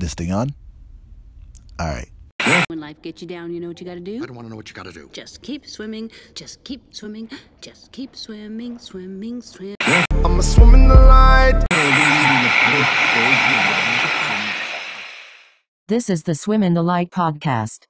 This thing on? All right. When life gets you down, you know what you gotta do? I don't want to know what you got to do. Just keep swimming, just keep swimming, just keep swimming, swimming, swimming. I'ma swim in the light. This is the Swim in the Light podcast.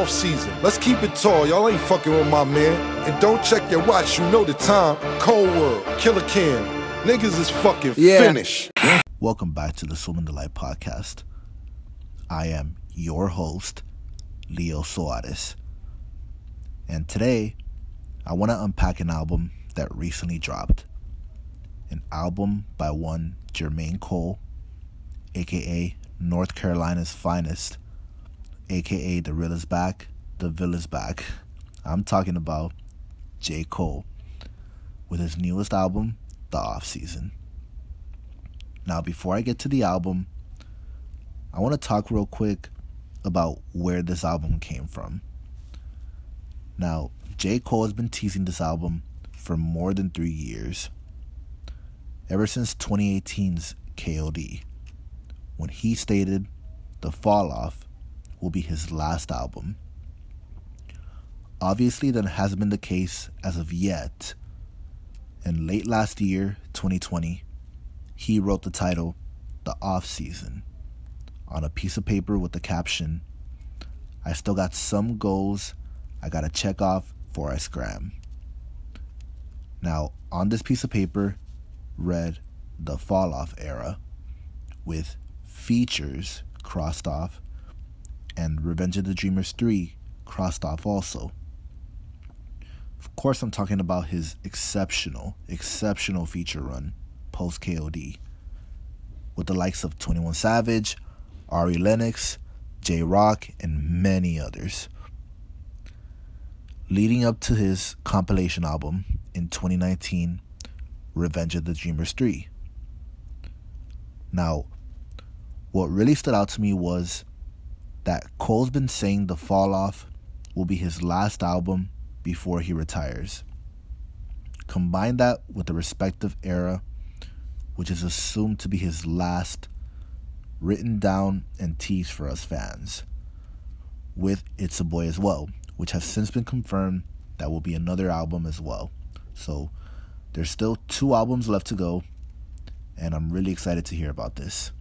Off season. Let's keep it tall. Y'all ain't fucking with my man. And don't check your watch. You know the time. Cold World, Killer Cam. Niggas is fucking finished. Welcome back to the Swim in the Light podcast. I am your host, Leo Soares. And today, I want to unpack an album that recently dropped. An album by one Jermaine Cole, aka North Carolina's finest, aka The Real is Back, The Vill is Back. I'm talking about J. Cole with his newest album, The Off Season. Now, before I get to the album, I want to talk real quick about where this album came from. Now, J. Cole has been teasing this album for more than three years. Ever since 2018's KOD, when he stated The Fall Off will be his last album. Obviously, that hasn't been the case as of yet. And late last year, 2020, he wrote the title The Off Season on a piece of paper with the caption I still got some goals I gotta check off before I scram. Now, on this piece of paper read the Fall Off era with features crossed off and Revenge of the Dreamers 3 crossed off also. Of course, I'm talking about his exceptional, exceptional feature run post KOD with the likes of 21 Savage, Ari Lennox, Jay Rock, and many others. Leading up to his compilation album in 2019, Revenge of the Dreamers 3. Now, what really stood out to me was that Cole's been saying The Fall Off will be his last album before he retires. Combine that with the respective era, which is assumed to be his last, written down and teased for us fans, with It's a Boy as well, which has since been confirmed that will be another album as well. So there's still two albums left to go, and I'm really excited to hear about this.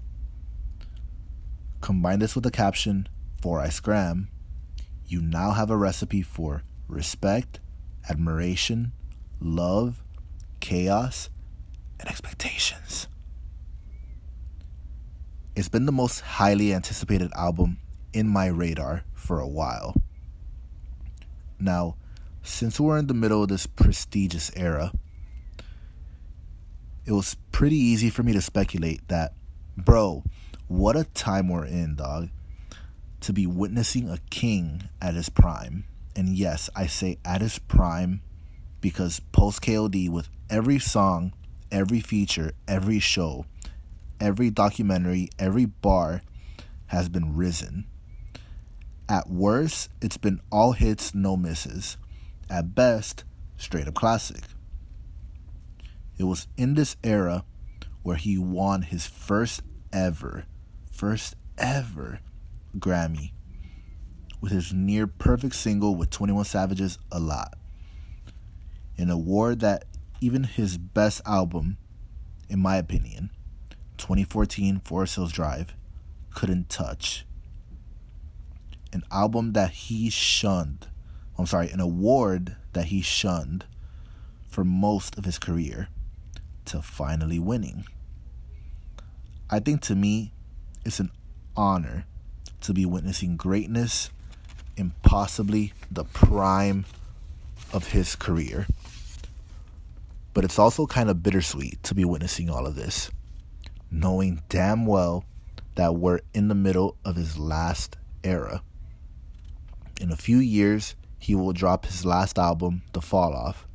Combine this with the caption, For I Scram, you now have a recipe for respect, admiration, love, chaos, and expectations. It's been the most highly anticipated album in my radar for a while. Now, since we're in the middle of this prestigious era, it was pretty easy for me to speculate that, bro, what a time we're in, dog, to be witnessing a king at his prime. And yes, I say at his prime because post KOD, with every song, every feature, every show, every documentary, every bar has been risen. At worst, it's been all hits, no misses. At best, straight up classic. It was in this era where he won his first ever, first ever Grammy with his near perfect single with 21 Savage's A Lot. An award that even his best album, in my opinion, 2014 Forest Hills Drive, couldn't touch. An album that he shunned, I'm sorry, an award that he shunned for most of his career to finally winning. I think to me, it's an honor to be witnessing greatness in possibly the prime of his career. But it's also kind of bittersweet to be witnessing all of this, knowing damn well that we're in the middle of his last era. In a few years, he will drop his last album, The Fall Off,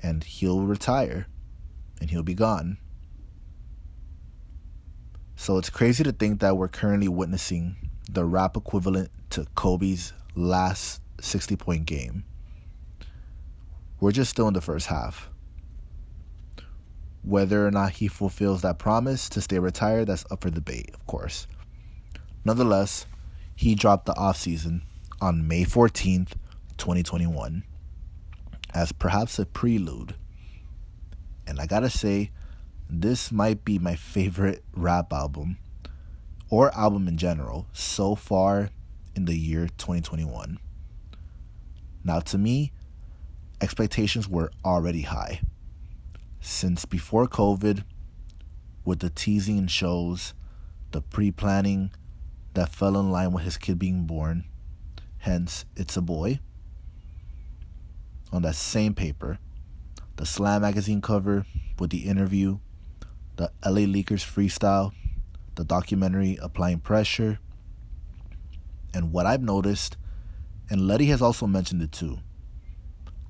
and he'll retire. and he'll be gone. So it's crazy to think that we're currently witnessing the rap equivalent to Kobe's last 60 point game. We're just still in the first half. Whether or not he fulfills that promise to stay retired, that's up for debate, of course. Nonetheless, he dropped the offseason on May 14th, 2021, as perhaps a prelude. And I gotta say, this might be my favorite rap album or album in general so far in the year 2021. Now, to me, expectations were already high. Since before COVID, with the teasing and shows, the pre planning that fell in line with his kid being born, hence, it's a boy. On that same paper, the Slam magazine cover with the interview, the LA Leakers freestyle, the documentary Applying Pressure, and what I've noticed, and Letty has also mentioned it too,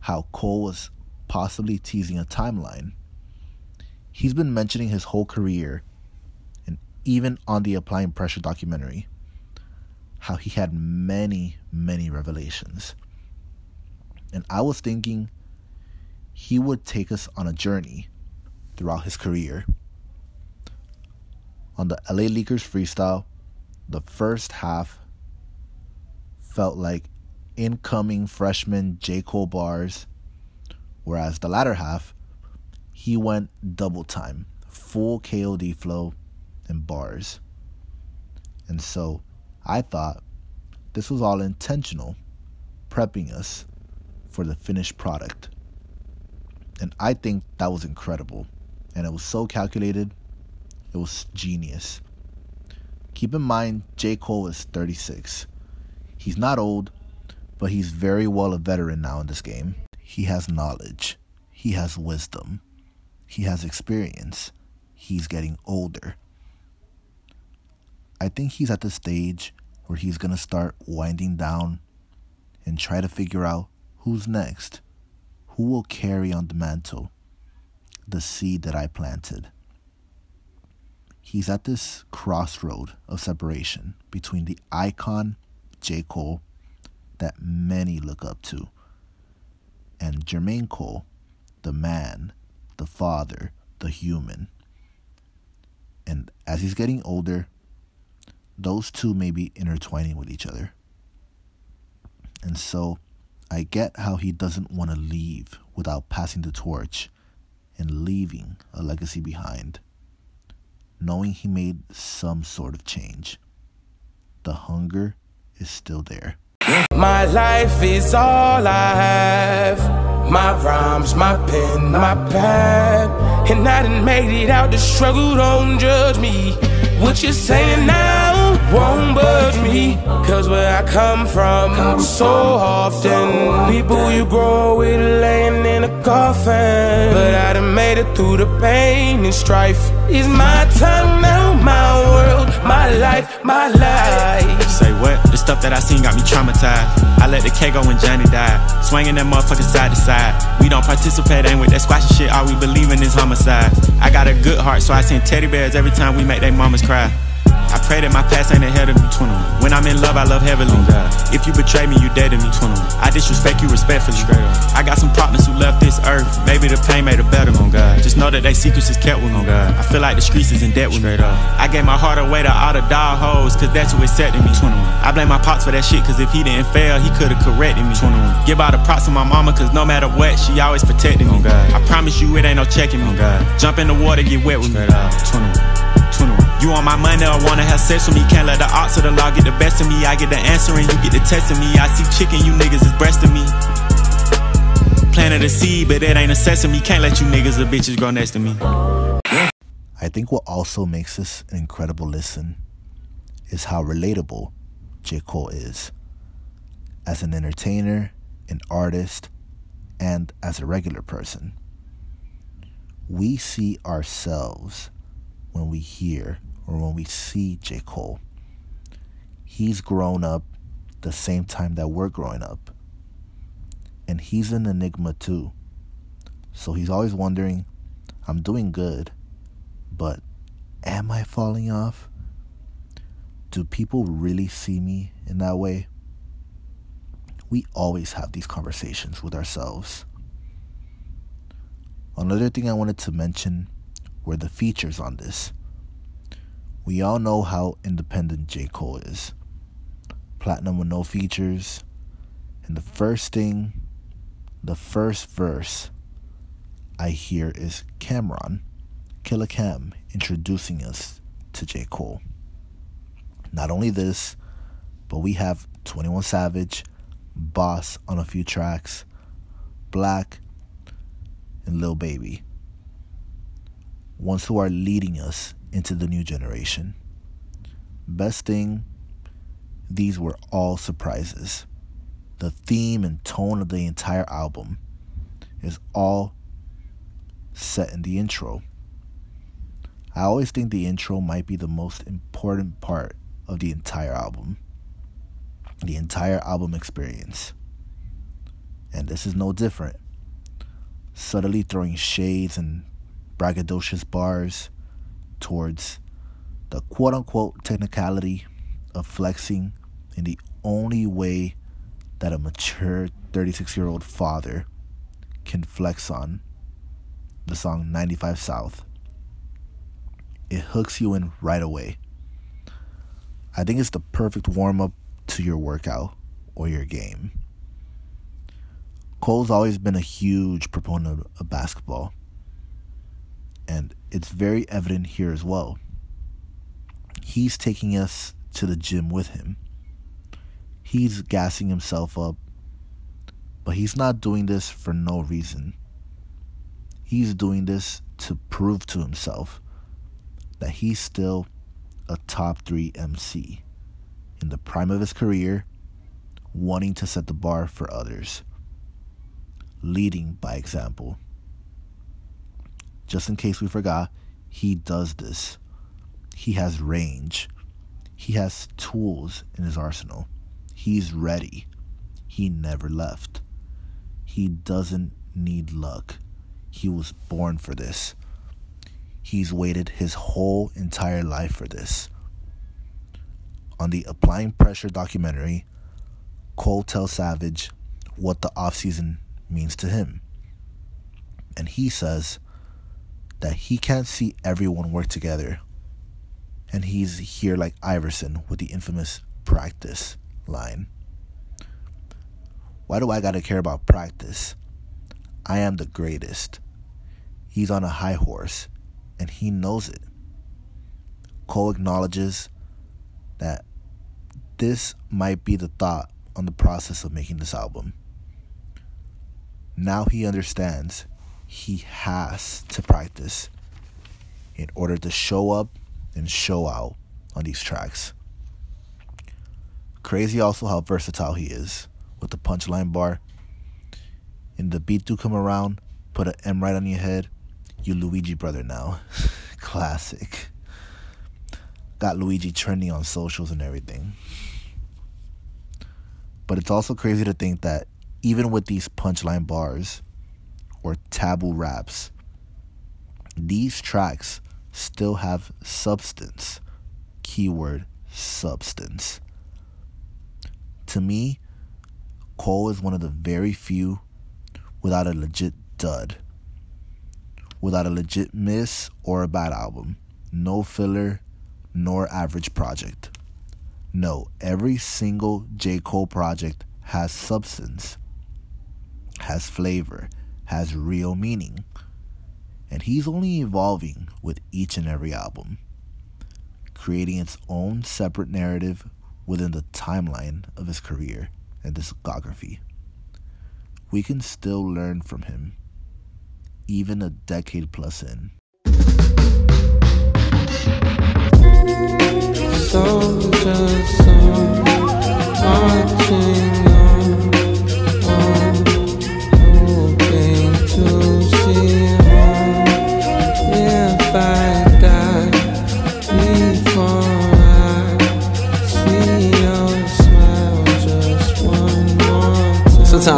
how Cole was possibly teasing a timeline. He's been mentioning his whole career, and even on the Applying Pressure documentary, how he had many, many revelations. And I was thinking he would take us on a journey throughout his career. On the LA Leakers freestyle, the first half felt like incoming freshman J. Cole bars, whereas the latter half, he went double time, full KOD flow and bars. And so I thought this was all intentional, prepping us for the finished product. And I think that was incredible. And it was so calculated, it was genius. Keep in mind, J. Cole is 36. He's not old, but he's very well a veteran now in this game. He has knowledge, he has wisdom, he has experience. He's getting older. I think he's at the stage where he's going to start winding down and try to figure out who's next. Who will carry on the mantle, the seed that I planted? He's at this crossroad of separation between the icon J. Cole that many look up to, and Jermaine Cole, the man, the father, the human. And as he's getting older, those two may be intertwining with each other. And so I get how he doesn't want to leave without passing the torch and leaving a legacy behind, knowing he made some sort of change. The hunger is still there. My life is all I have. My rhymes, my pen, my pad. And I done made it out the struggle, don't judge me. What you're saying now won't budge me. Cause where I come from, so often, people you grow with laying in a coffin. But I done made it through the pain and strife. It's my time now, my world, my life, my life. Say what? The stuff that I seen got me traumatized. I let the K go when Johnny died. Swinging that motherfucker side to side. We don't participate, ain't with that squashy shit. All we believe in is homicide. I got a good heart, so I send teddy bears every time we make they mamas cry. I pray that my past ain't ahead of me. 21. When I'm in love, I love heavily. Oh, if you betray me, you dead to me. 21. I disrespect you respectfully. I got some partners who left this earth. Maybe the pain made it better. Oh, on God. Just know that they secrets is kept with me. Oh, God. I feel like the streets is in debt with me. Up. I gave my heart away to all the dog hoes, cause that's who accepted me. 21. I blame my pops for that shit, cause if he didn't fail, he could've corrected me. 21. Give all the props to my mama, cause no matter what, she always protected me. God. I promise you, it ain't no checking me. God. Jump in the water, get wet with me. 21. 21. You on my money or wanna have sex with me? Can't let the odds of the law get the best of me. I get the answer and you get the test of me. I see chicken, you niggas is breasting me. Planted a seed, but it ain't a sesame. Can't let you niggas or bitches grow next to me. I think what also makes this an incredible listen is how relatable J. Cole is as an entertainer, an artist, and as a regular person. We see ourselves when we hear or when we see J. Cole. He's grown up the same time that we're growing up. And he's an enigma too. So he's always wondering I'm doing good, but am I falling off? Do people really see me in that way? We always have these conversations with ourselves. Another thing I wanted to mention were the features on this. We all know how independent J. Cole is. Platinum with no features. And the first thing, the first verse I hear is Cam'ron, Killer Cam, introducing us to J. Cole. Not only this, but we have 21 Savage, Bas on a few tracks, 6LACK, and Lil Baby. Ones who are leading us into the new generation. Best thing, these were all surprises. The theme and tone of the entire album is all set in the intro. I always think the intro might be the most important part of the entire album, the entire album experience. And this is no different. Subtly throwing shades and braggadocious bars towards the quote unquote technicality of flexing in the only way that a mature 36 year old father can flex on the song 95 South. It hooks you in right away. I think it's the perfect warm up to your workout or your game. Cole's always been a huge proponent of basketball and it's very evident here as well. He's taking us to the gym with him. He's gassing himself up, but he's not doing this for no reason. He's doing this to prove to himself that he's still a top 3 MC in the prime of his career, wanting to set the bar for others, leading by example just in case we forgot, he does this. He has range. He has tools in his arsenal. He's ready. He never left. He doesn't need luck. He was born for this. He's waited his whole entire life for this. On the Applying Pressure documentary, Cole tells Savage what the offseason means to him. And he says, that he can't see everyone work together. And he's here like Iverson with the infamous practice line. Why do I gotta care about practice? I am the greatest. He's on a high horse, and he knows it. Cole acknowledges that this might be the thought on the process of making this album. Now he understands he has to practice in order to show up and show out on these tracks. Crazy also how versatile he is with the punchline bar. In the beat do come around, put an M right on your head, you Luigi brother now. Classic. Got Luigi trending on socials and everything. But it's also crazy to think that even with these punchline bars, or taboo raps. These tracks still have substance. Keyword substance. To me, Cole is one of the very few without a legit dud. Without a legit miss or a bad album. No filler nor average project. No, every single J. Cole project has substance, has flavor, has real meaning. And he's only evolving with each and every album, creating its own separate narrative within the timeline of his career and discography. We can still learn from him, even a decade plus in. Soldiers marching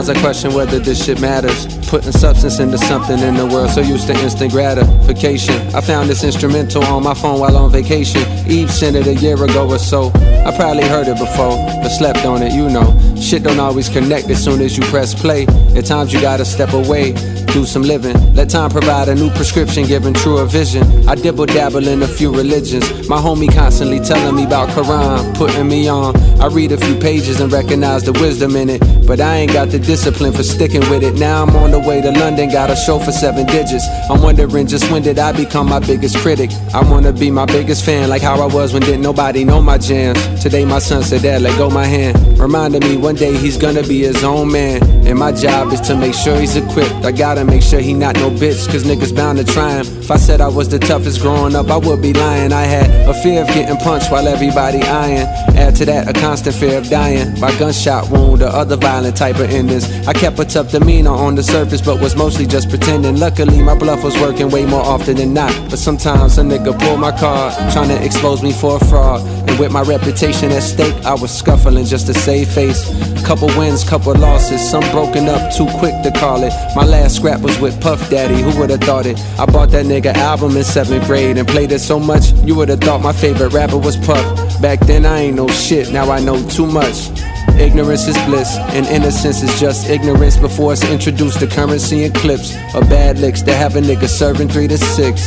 Sometimes I question whether this shit matters. Putting substance into something in the world so used to instant gratification. I found this instrumental on my phone while on vacation. Eve sent it a year ago or so. I probably heard it before, but slept on it, you know. Shit don't always connect as soon as you press play. At times you gotta step away, do some living. Let time provide a new prescription, giving truer vision. I dibble dabble in a few religions. My homie constantly telling me about Quran, putting me on. I read a few pages and recognize the wisdom in it. But I ain't got the discipline for sticking with it. Now I'm on the way to London, got a show for seven digits. I'm wondering just when did I become my biggest critic? I wanna be my biggest fan, like how I was when didn't nobody know my jams. Today my son said, Dad, let go my hand. Reminded me one day he's gonna be his own man. And my job is to make sure he's equipped. I gotta make sure he not no bitch, cause niggas bound to try him. If I said I was the toughest growing up, I would be lying. I had a fear of getting punched while everybody eyeing. Add to that a constant fear of dying by gunshot wound or other violent type of endings. I kept a tough demeanor on the surface, but was mostly just pretending. Luckily, my bluff was working way more often than not. But sometimes a nigga pulled my card, trying to expose me for a fraud. And with my reputation at stake, I was scuffling just to save face. Couple wins, couple losses, some broken up too quick to call it. My last scrap was with Puff Daddy, who would've thought it? I bought that nigga album in seventh grade and played it so much, you would've thought my favorite rapper was Puff. Back then I ain't know shit, now I know too much. Ignorance is bliss, and innocence is just ignorance before it's introduced to currency and clips or bad licks that have a nigga serving three to six.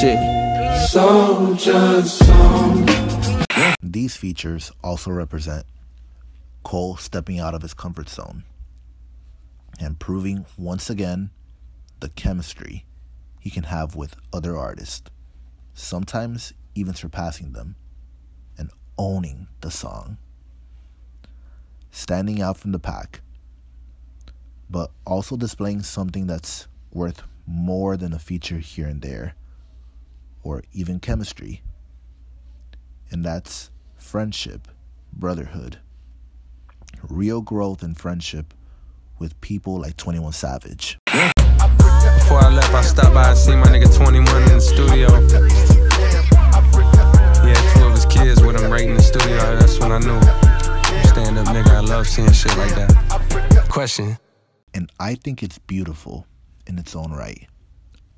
Shit. Soldier song. These features also represent Cole stepping out of his comfort zone and proving once again the chemistry he can have with other artists, sometimes even surpassing them and owning the song, standing out from the pack, but also displaying something that's worth more than a feature here and there or even chemistry, and that's friendship, brotherhood, real growth and friendship with people like 21 Savage. Before I left, I stopped by and my nigga 21 in the studio. Had two of his kids with him right in the studio. That's when I knew. Stand up nigga, I love seeing shit like that. Question. And I think it's beautiful in its own right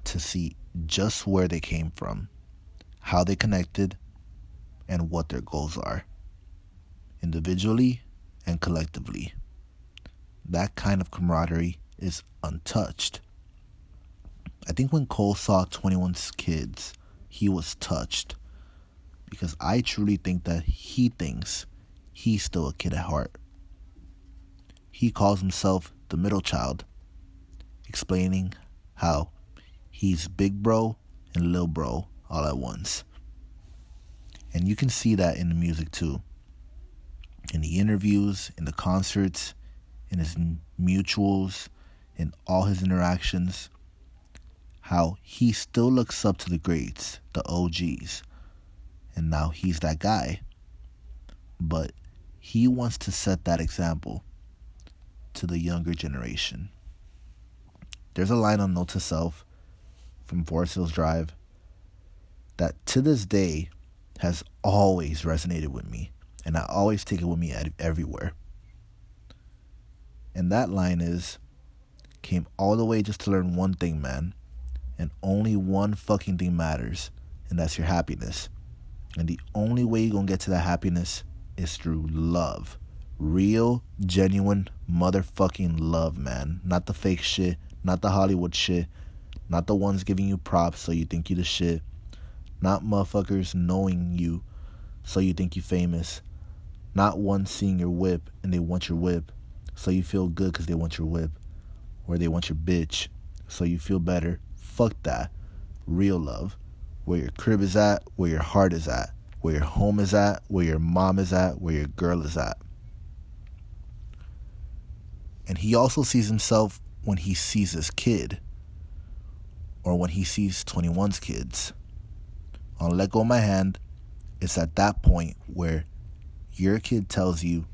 to see just where they came from, how they connected, and what their goals are, individually and collectively. That kind of camaraderie is untouched. I think when Cole saw 21's kids, he was touched because I truly think that he thinks he's still a kid at heart. He calls himself the middle child, explaining how he's big bro and little bro all at once. And you can see that in the music too. In the interviews, in the concerts, in his mutuals, in all his interactions, how he still looks up to the greats, the OGs. And now he's that guy. But he wants to set that example to the younger generation. There's a line on Note to Self from Forest Hills Drive that to this day has always resonated with me, and I always take it with me everywhere. And that line is came all the way just to learn one thing, man. And only one fucking thing matters, and that's your happiness. And the only way you're gonna get to that happiness is through love. Real, genuine, motherfucking love, man. Not the fake shit, not the Hollywood shit, not the ones giving you props so you think you the shit, not motherfuckers knowing you so you think you famous, not one seeing your whip and they want your whip so you feel good because they want your whip, or they want your bitch so you feel better. Fuck that. Real love. Where your crib is at, where your heart is at, where your home is at, where your mom is at, where your girl is at. And he also sees himself when he sees his kid or when he sees 21's kids. On Let Go of My Hand, it's at that point where your kid tells you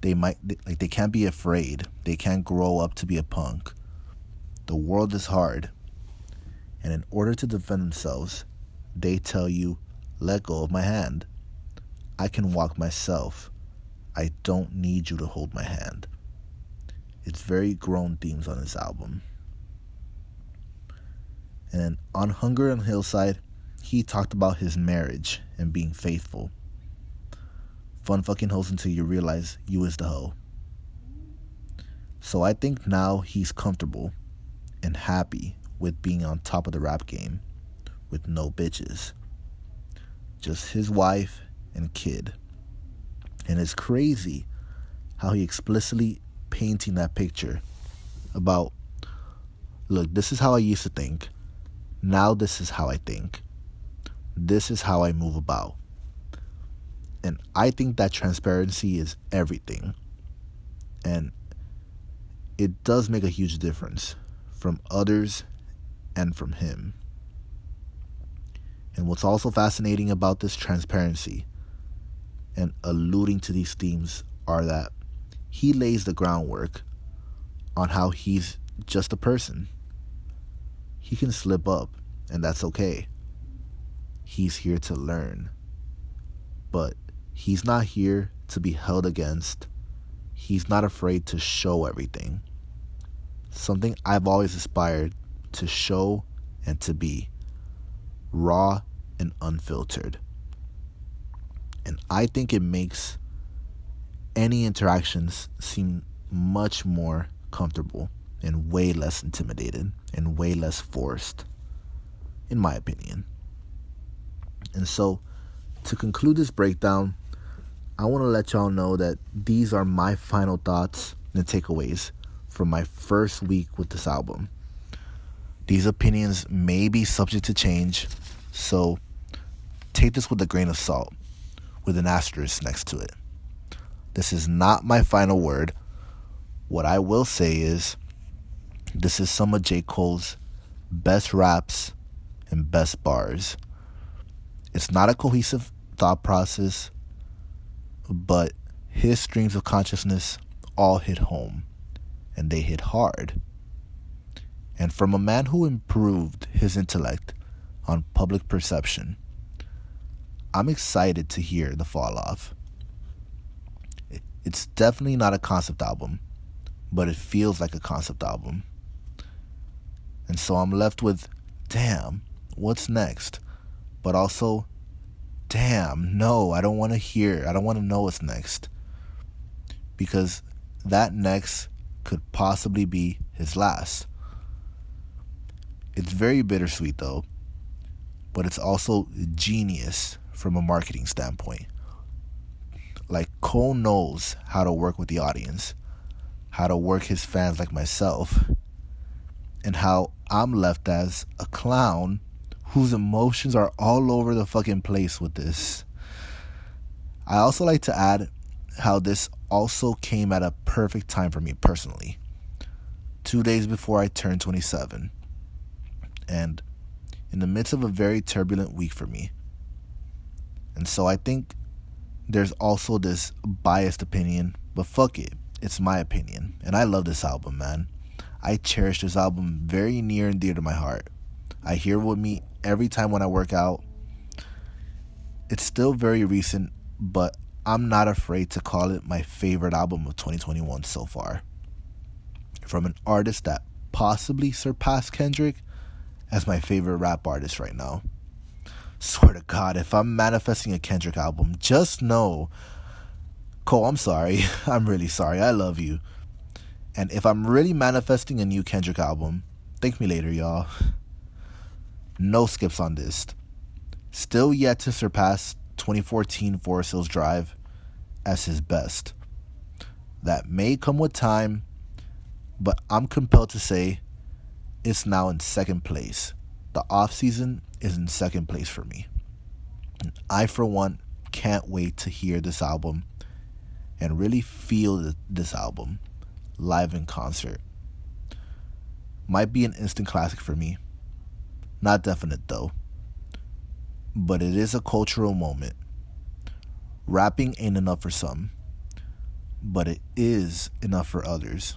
they might like they can't be afraid. They can't grow up to be a punk. The world is hard. And in order to defend themselves, they tell you, "Let go of my hand. I can walk myself. I don't need you to hold my hand." It's very grown themes on this album. And on Hunger on Hillside, he talked about his marriage and being faithful. Fun fucking hoes until you realize you is the hoe. So I think now he's comfortable and happy with being on top of the rap game with no bitches. Just his wife and kid. And it's crazy how he explicitly painting that picture about look, this is how I used to think. Now this is how I think. This is how I move about. And I think that transparency is everything. And it does make a huge difference from others and from him. And what's also fascinating about this transparency and alluding to these themes are that he lays the groundwork on how he's just a person. He can slip up, and that's okay. He's here to learn. But he's not here to be held against. He's not afraid to show everything. Something I've always aspired to show and to be raw and unfiltered. And I think it makes any interactions seem much more comfortable and way less intimidated and way less forced, in my opinion. And so, to conclude this breakdown, I want to let y'all know that these are my final thoughts and takeaways from my first week with this album. These opinions may be subject to change, so take this with a grain of salt, with an asterisk next to it. This is not my final word. What I will say is this is some of J. Cole's best raps and best bars. It's not a cohesive thought process, but his streams of consciousness all hit home, and they hit hard. And from a man who improved his intellect on public perception, I'm excited to hear the fall off. It's definitely not a concept album, but it feels like a concept album. And so I'm left with, damn, what's next? But also, damn, no, I don't want to hear, I don't want to know what's next. Because that next could possibly be his last. It's very bittersweet though, but it's also genius from a marketing standpoint. Like Cole knows how to work with the audience, how to work his fans like myself, and how I'm left as a clown whose emotions are all over the fucking place with this. I also like to add how this also came at a perfect time for me personally. Two days before I turned 27. And in the midst of a very turbulent week for me. And so I think there's also this biased opinion, but fuck it. It's my opinion. And I love this album, man. I cherish this album very near and dear to my heart. I hear it with me every time when I work out. It's still very recent, but I'm not afraid to call it my favorite album of 2021 so far. From an artist that possibly surpassed Kendrick as my favorite rap artist right now. Swear to God, if I'm manifesting a Kendrick album, just know, Cole, I'm sorry. I'm really sorry. I love you. And if I'm really manifesting a new Kendrick album, thank me later, y'all. No skips on this. Still yet to surpass 2014 Forest Hills Drive as his best. That may come with time, but I'm compelled to say it's now in second place. The off season is in second place for me. And I, for one, can't wait to hear this album and really feel this album live in concert. Might be an instant classic for me. Not definite though. But it is a cultural moment. Rapping ain't enough for some, but it is enough for others.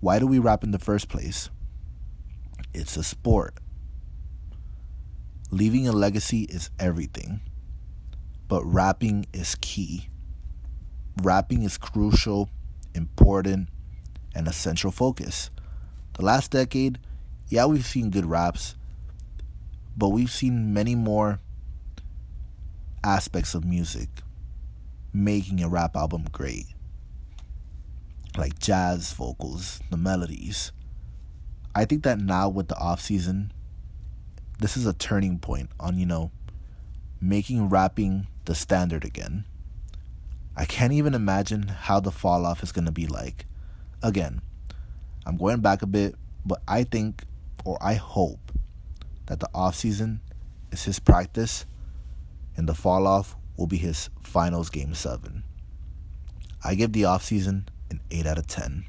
Why do we rap in the first place? It's a sport. Leaving a legacy is everything, but rapping is key. Rapping is crucial important, and a central focus. The last decade, yeah, we've seen good raps, but we've seen many more aspects of music making a rap album great. Like jazz vocals, the melodies. I think that now with the off season, this is a turning point on, you know, making rapping the standard again. I can't even imagine how the fall off is going to be like. Again, I'm going back a bit, but I think or I hope that the off season is his practice and the fall off will be his finals game 7. I give the off season an 8 out of 10.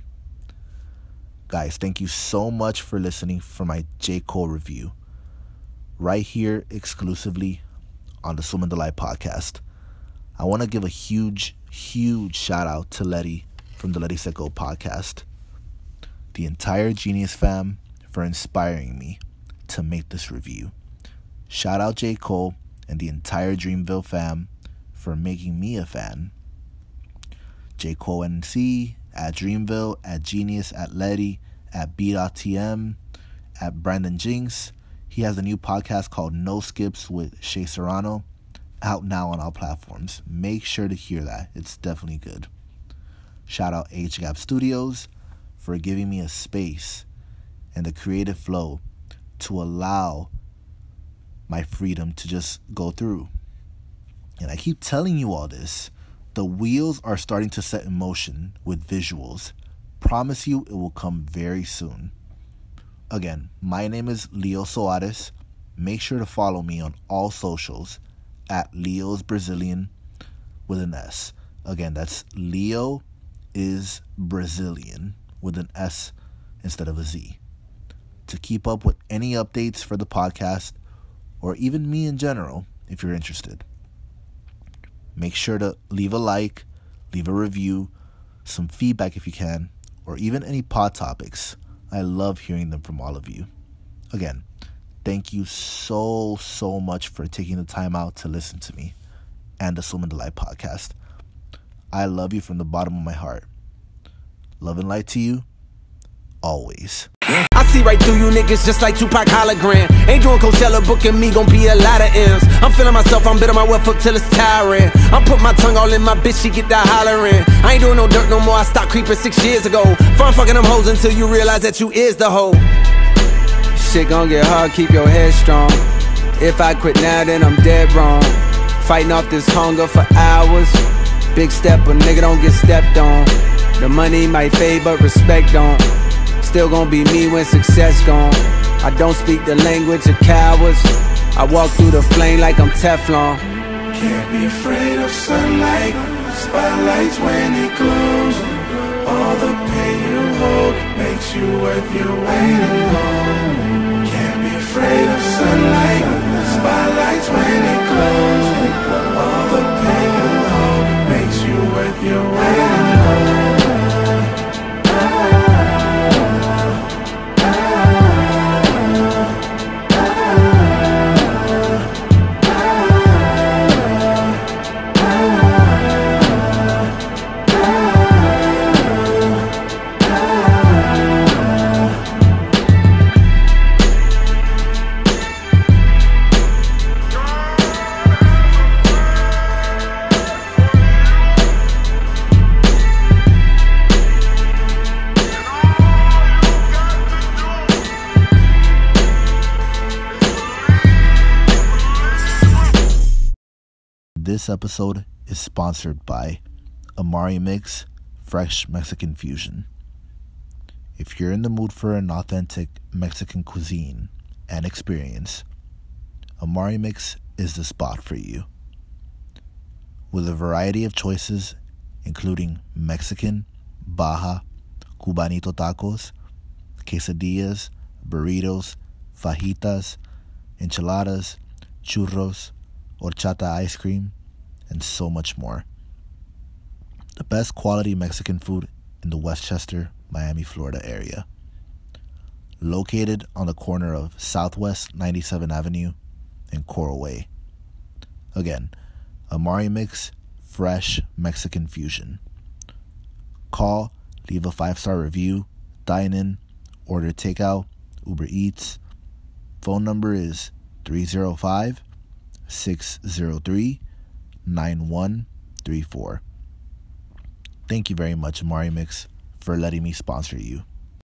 Guys, thank you so much for listening for my J. Cole review. Right here exclusively on the Swim in the Light podcast. I want to give a huge, huge shout out to Letty from the Letty Set Go podcast. The entire Genius fam for inspiring me to make this review. Shout out J. Cole and the entire Dreamville fam for making me a fan. J. Cole and NC at Dreamville, at Genius, at Letty, at B.TM, at Brandon Jinx. He has a new podcast called No Skips with Shea Serrano, out now on all platforms. Make sure to hear that. It's definitely good. Shout out H Gap Studios for giving me a space and the creative flow to allow my freedom to just go through. And I keep telling you all this. The wheels are starting to set in motion with visuals. Promise you it will come very soon. Again, my name is Leo Soares. Make sure to follow me on all socials at Leo's Brazilian with an S. Again, that's Leo is Brazilian with an S instead of a Z. To keep up with any updates for the podcast or even me in general, if you're interested, make sure to leave a like, leave a review, some feedback if you can, or even any pod topics. I love hearing them from all of you. Again, thank you so, so much for taking the time out to listen to me and the Swim in the Light podcast. I love you from the bottom of my heart. Love and light to you, always. I see right through you niggas just like Tupac hologram. Ain't doing Coachella, booking me, gon' be a lot of M's. I'm feeling myself, I'm bitter my wealth up till it's tiring. I'm put my tongue all in my bitch, she get that hollering. I ain't doing no dirt no more, I stopped creeping six years ago. Fun fucking them hoes until you realize that you is the hoe. Shit gon' get hard, keep your head strong. If I quit now, then I'm dead wrong. Fighting off this hunger for hours. Big step, but nigga don't get stepped on. The money might fade, but respect don't. Still gonna be me when success gone. I don't speak the language of cowards. I walk through the flame like I'm Teflon. Can't be afraid of sunlight, spotlights when it glows. All the pain you hold makes you worth your weight in gold. Can't be afraid of sunlight, spotlights when it glows. Episode is sponsored by Amari Mix Fresh Mexican Fusion. If you're in the mood for an authentic Mexican cuisine and experience, Amari Mix is the spot for you. With a variety of choices, including Mexican, Baja, Cubanito tacos, quesadillas, burritos, fajitas, enchiladas, churros, horchata ice cream, and so much more. The best quality Mexican food in the Westchester, Miami, Florida area. Located on the corner of Southwest 97th Avenue and Coral Way. Again, Amari Mix Fresh Mexican Fusion. Call leave a five star review, dine in, order takeout, Uber Eats. Phone number is 305 603 9134. Thank you very much, Amari Mix, for letting me sponsor you.